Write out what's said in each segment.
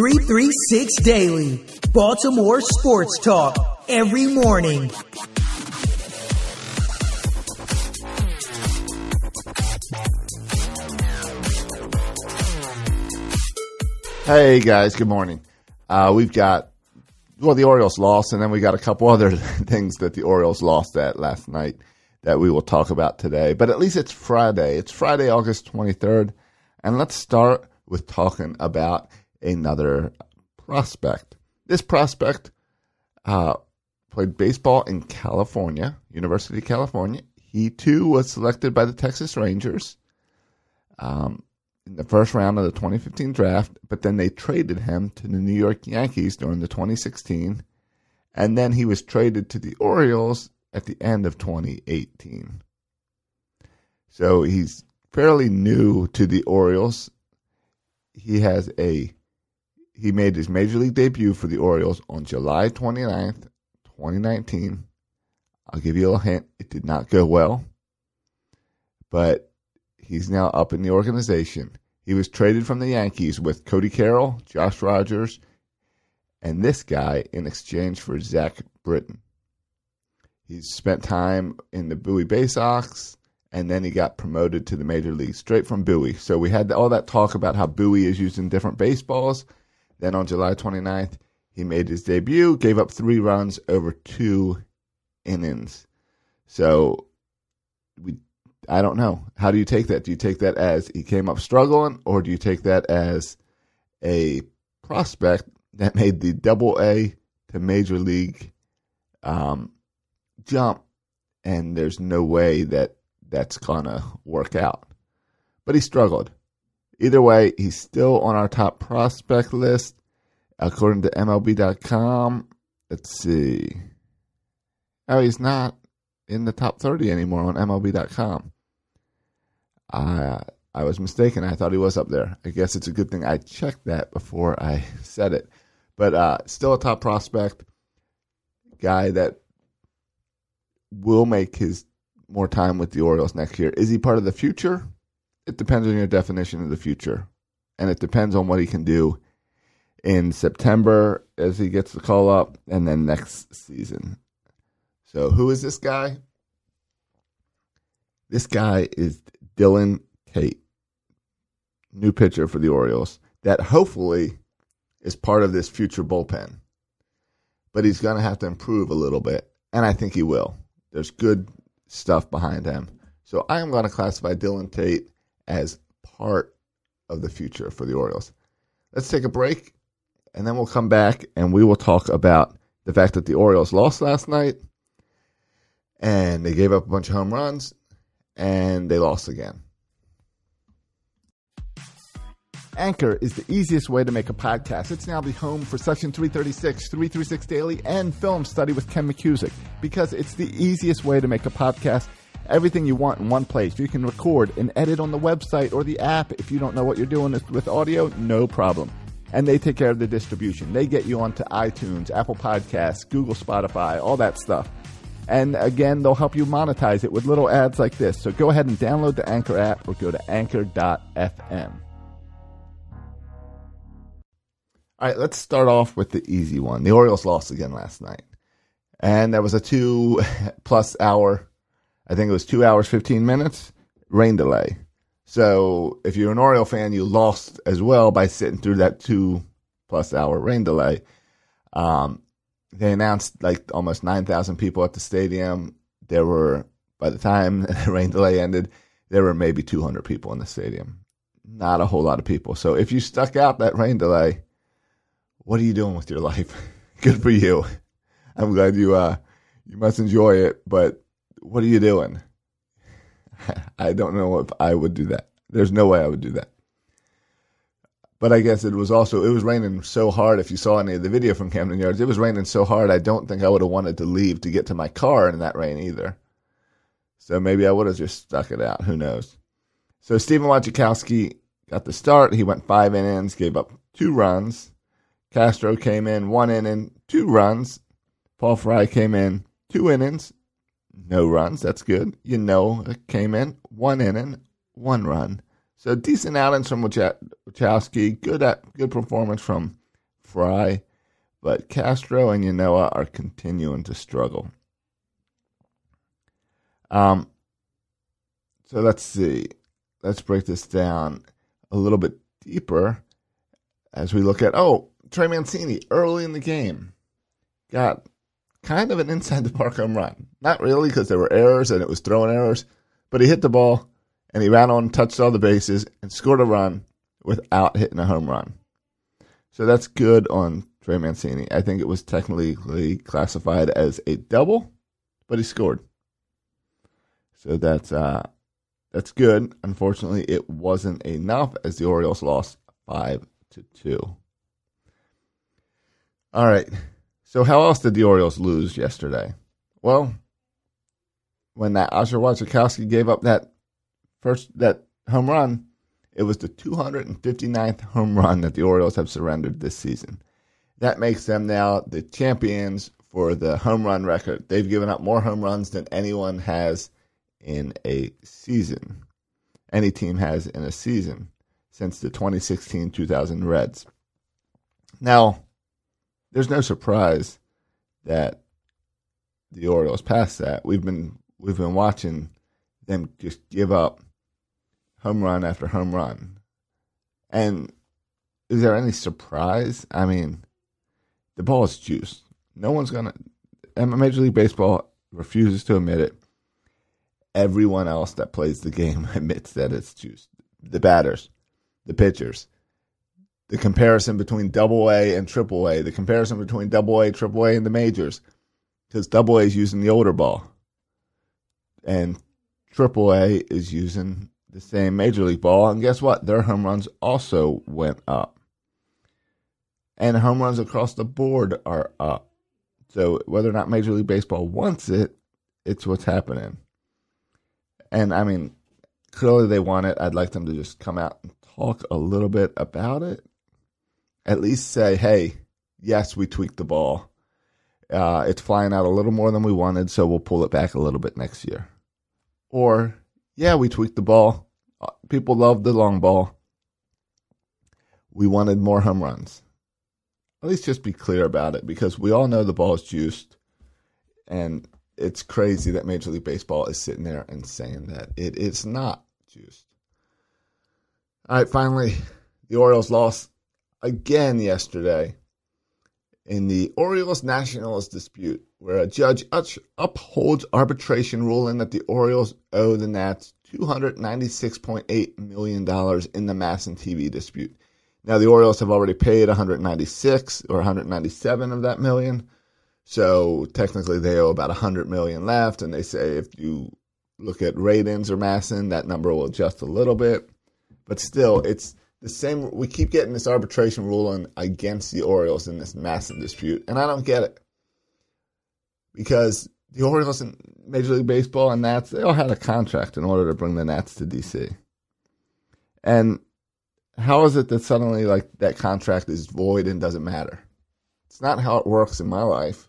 336 Daily, Baltimore Sports Talk, every morning. Hey guys, good morning. Uh, we've got well, the Orioles lost, and then we got a couple other things that the Orioles lost at last night that we will talk about today. But at least it's Friday. It's Friday, August 23rd. And let's start with talking about another prospect. This prospect uh, played baseball in California, University of California. He too was selected by the Texas Rangers um, in the first round of the 2015 draft, but then they traded him to the New York Yankees during the 2016, and then he was traded to the Orioles at the end of 2018. So he's fairly new to the Orioles. He has a he made his major league debut for the Orioles on July 29th, 2019. I'll give you a little hint, it did not go well. But he's now up in the organization. He was traded from the Yankees with Cody Carroll, Josh Rogers, and this guy in exchange for Zach Britton. He's spent time in the Bowie Bay Sox, and then he got promoted to the major leagues straight from Bowie. So we had all that talk about how Bowie is used in different baseballs. Then on July 29th, he made his debut, gave up three runs over two innings. So we I don't know. How do you take that? Do you take that as he came up struggling, or do you take that as a prospect that made the double A to major league um, jump, and there's no way that that's gonna work out. But he struggled. Either way, he's still on our top prospect list. According to MLB.com, let's see. Oh, he's not in the top 30 anymore on MLB.com. I I was mistaken. I thought he was up there. I guess it's a good thing I checked that before I said it. But uh, still a top prospect, guy that will make his more time with the Orioles next year. Is he part of the future? It depends on your definition of the future. And it depends on what he can do in September as he gets the call up and then next season. So, who is this guy? This guy is Dylan Tate, new pitcher for the Orioles, that hopefully is part of this future bullpen. But he's going to have to improve a little bit, and I think he will. There's good stuff behind him. So I am going to classify Dylan Tate as part of the future for the Orioles. Let's take a break, and then we'll come back and we will talk about the fact that the Orioles lost last night and they gave up a bunch of home runs and they lost again. Anchor is the easiest way to make a podcast. It's now the home for Section 336, 336 Daily, and Film Study with Ken McCusick because it's the easiest way to make a podcast. Everything you want in one place. You can record and edit on the website or the app. If you don't know what you're doing with audio, no problem. And they take care of the distribution. They get you onto iTunes, Apple Podcasts, Google, Spotify, all that stuff. And again, they'll help you monetize it with little ads like this. So go ahead and download the Anchor app or go to anchor.fm. All right, let's start off with the easy one. The Orioles lost again last night. And that was a two plus hour, I think it was two hours, 15 minutes, rain delay. So if you're an Oriole fan, you lost as well by sitting through that two plus hour rain delay. Um, they announced like almost 9,000 people at the stadium. There were, by the time the rain delay ended, there were maybe 200 people in the stadium. Not a whole lot of people. So if you stuck out that rain delay, what are you doing with your life? Good for you. I'm glad you uh you must enjoy it, but what are you doing? I don't know if I would do that. There's no way I would do that. But I guess it was also it was raining so hard. If you saw any of the video from Camden Yards, it was raining so hard. I don't think I would have wanted to leave to get to my car in that rain either. So maybe I would have just stuck it out. Who knows? So Stephen Wojciechowski got the start. He went five innings, gave up two runs. Castro came in one inning, two runs. Paul Fry came in two innings, no runs. That's good. Ynoa, came in one inning, one run. So decent outings from Wojciechowski. Good at good performance from Fry, but Castro and Ynoa are continuing to struggle. Um, so let's see. Let's break this down a little bit deeper as we look at oh Trey Mancini early in the game got kind of an inside the park home run. Not really because there were errors and it was throwing errors, but he hit the ball and he ran on, touched all the bases, and scored a run without hitting a home run. So that's good on Trey Mancini. I think it was technically classified as a double, but he scored. So that's uh, that's good. Unfortunately, it wasn't enough as the Orioles lost five to two. All right. So how else did the Orioles lose yesterday? Well, when that Asher Wojciechowski gave up that first that home run, it was the 259th home run that the Orioles have surrendered this season. That makes them now the champions for the home run record. They've given up more home runs than anyone has in a season. Any team has in a season since the 2016 2000 Reds. Now, there's no surprise that the Orioles passed that. We've been we've been watching them just give up home run after home run. And is there any surprise? I mean, the ball is juiced. No one's gonna. Major League Baseball refuses to admit it. Everyone else that plays the game admits that it's juiced. The batters, the pitchers, the comparison between Double A and Triple A, the comparison between Double A, Triple A, and the majors, because Double A is using the older ball, and Triple A is using the same Major League ball, and guess what? Their home runs also went up. And home runs across the board are up. So whether or not Major League Baseball wants it, it's what's happening. And I mean, clearly they want it. I'd like them to just come out and talk a little bit about it. At least say, hey, yes, we tweaked the ball. Uh, it's flying out a little more than we wanted, so we'll pull it back a little bit next year. Or yeah, we tweaked the ball. Uh, people love the long ball. We wanted more home runs. At least just be clear about it because we all know the ball is juiced. And it's crazy that Major League Baseball is sitting there and saying that it is not juiced. All right, finally, the Orioles lost again yesterday in the Orioles Nationals dispute, where a judge upholds arbitration ruling that the Orioles owe the Nats $296.8 million in the MASN TV dispute. Now, the Orioles have already paid 196 or 197 of that million. So technically, they owe about 100 million left. And they say if you look at ratings or MASN, that number will adjust a little bit. But still, it's the same. We keep getting this arbitration ruling against the Orioles in this massive dispute, and I don't get it because the Orioles and Major League Baseball and Nats they all had a contract in order to bring the Nats to DC. And how is it that suddenly like that contract is void and doesn't matter? It's not how it works in my life.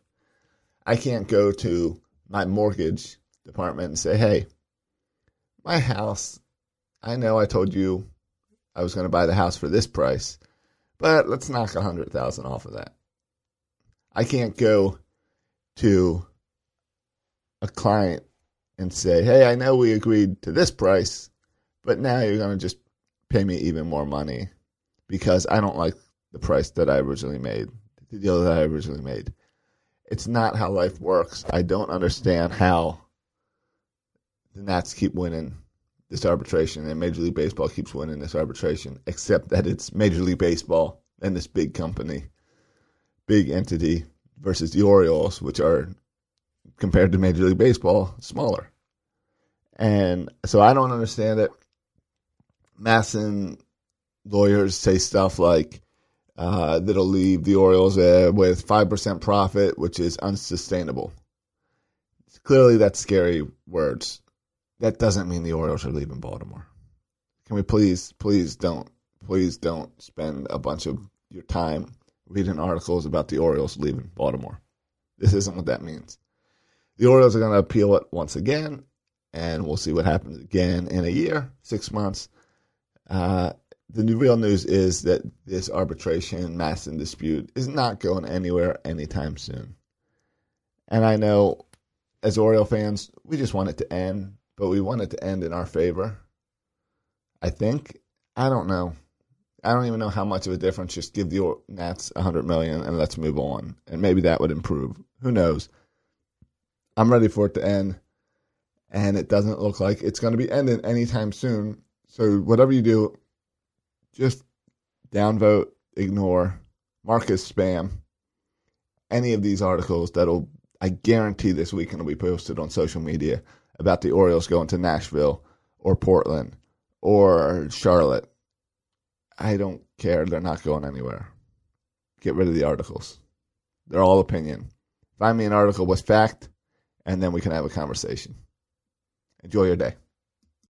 I can't go to my mortgage department and say, "Hey, my house, I know I told you I was going to buy the house for this price, but let's knock a hundred thousand off of that. I can't go to a client and say, "Hey, I know we agreed to this price, but now you're going to just pay me even more money because I don't like the price that I originally made, the deal that I originally made." It's not how life works. I don't understand how the Nats keep winning this arbitration, and Major League Baseball keeps winning this arbitration, except that it's Major League Baseball and this big company, big entity versus the Orioles, which are compared to Major League Baseball smaller. And so I don't understand it. MASN lawyers say stuff like uh, that'll leave the Orioles uh, with 5% profit, which is unsustainable. Clearly, that's scary words that doesn't mean the Orioles are leaving Baltimore. Can we please, please don't, please don't spend a bunch of your time reading articles about the Orioles leaving Baltimore. This isn't what that means. The Orioles are going to appeal it once again, and we'll see what happens again in a year, six months. Uh, the real news is that this arbitration MASN dispute is not going anywhere anytime soon. And I know as Oriole fans, we just want it to end, but we want it to end in our favor. I think. I don't know. I don't even know how much of a difference. Just give the Nats a hundred million and let's move on, and maybe that would improve. Who knows? I'm ready for it to end, and it doesn't look like it's going to be ending anytime soon. So whatever you do, just downvote, ignore, mark as spam any of these articles that'll I guarantee this weekend will be posted on social media about the Orioles going to Nashville or Portland or Charlotte. I don't care. They're not going anywhere. Get rid of the articles. They're all opinion. Find me an article with fact, and then we can have a conversation. Enjoy your day.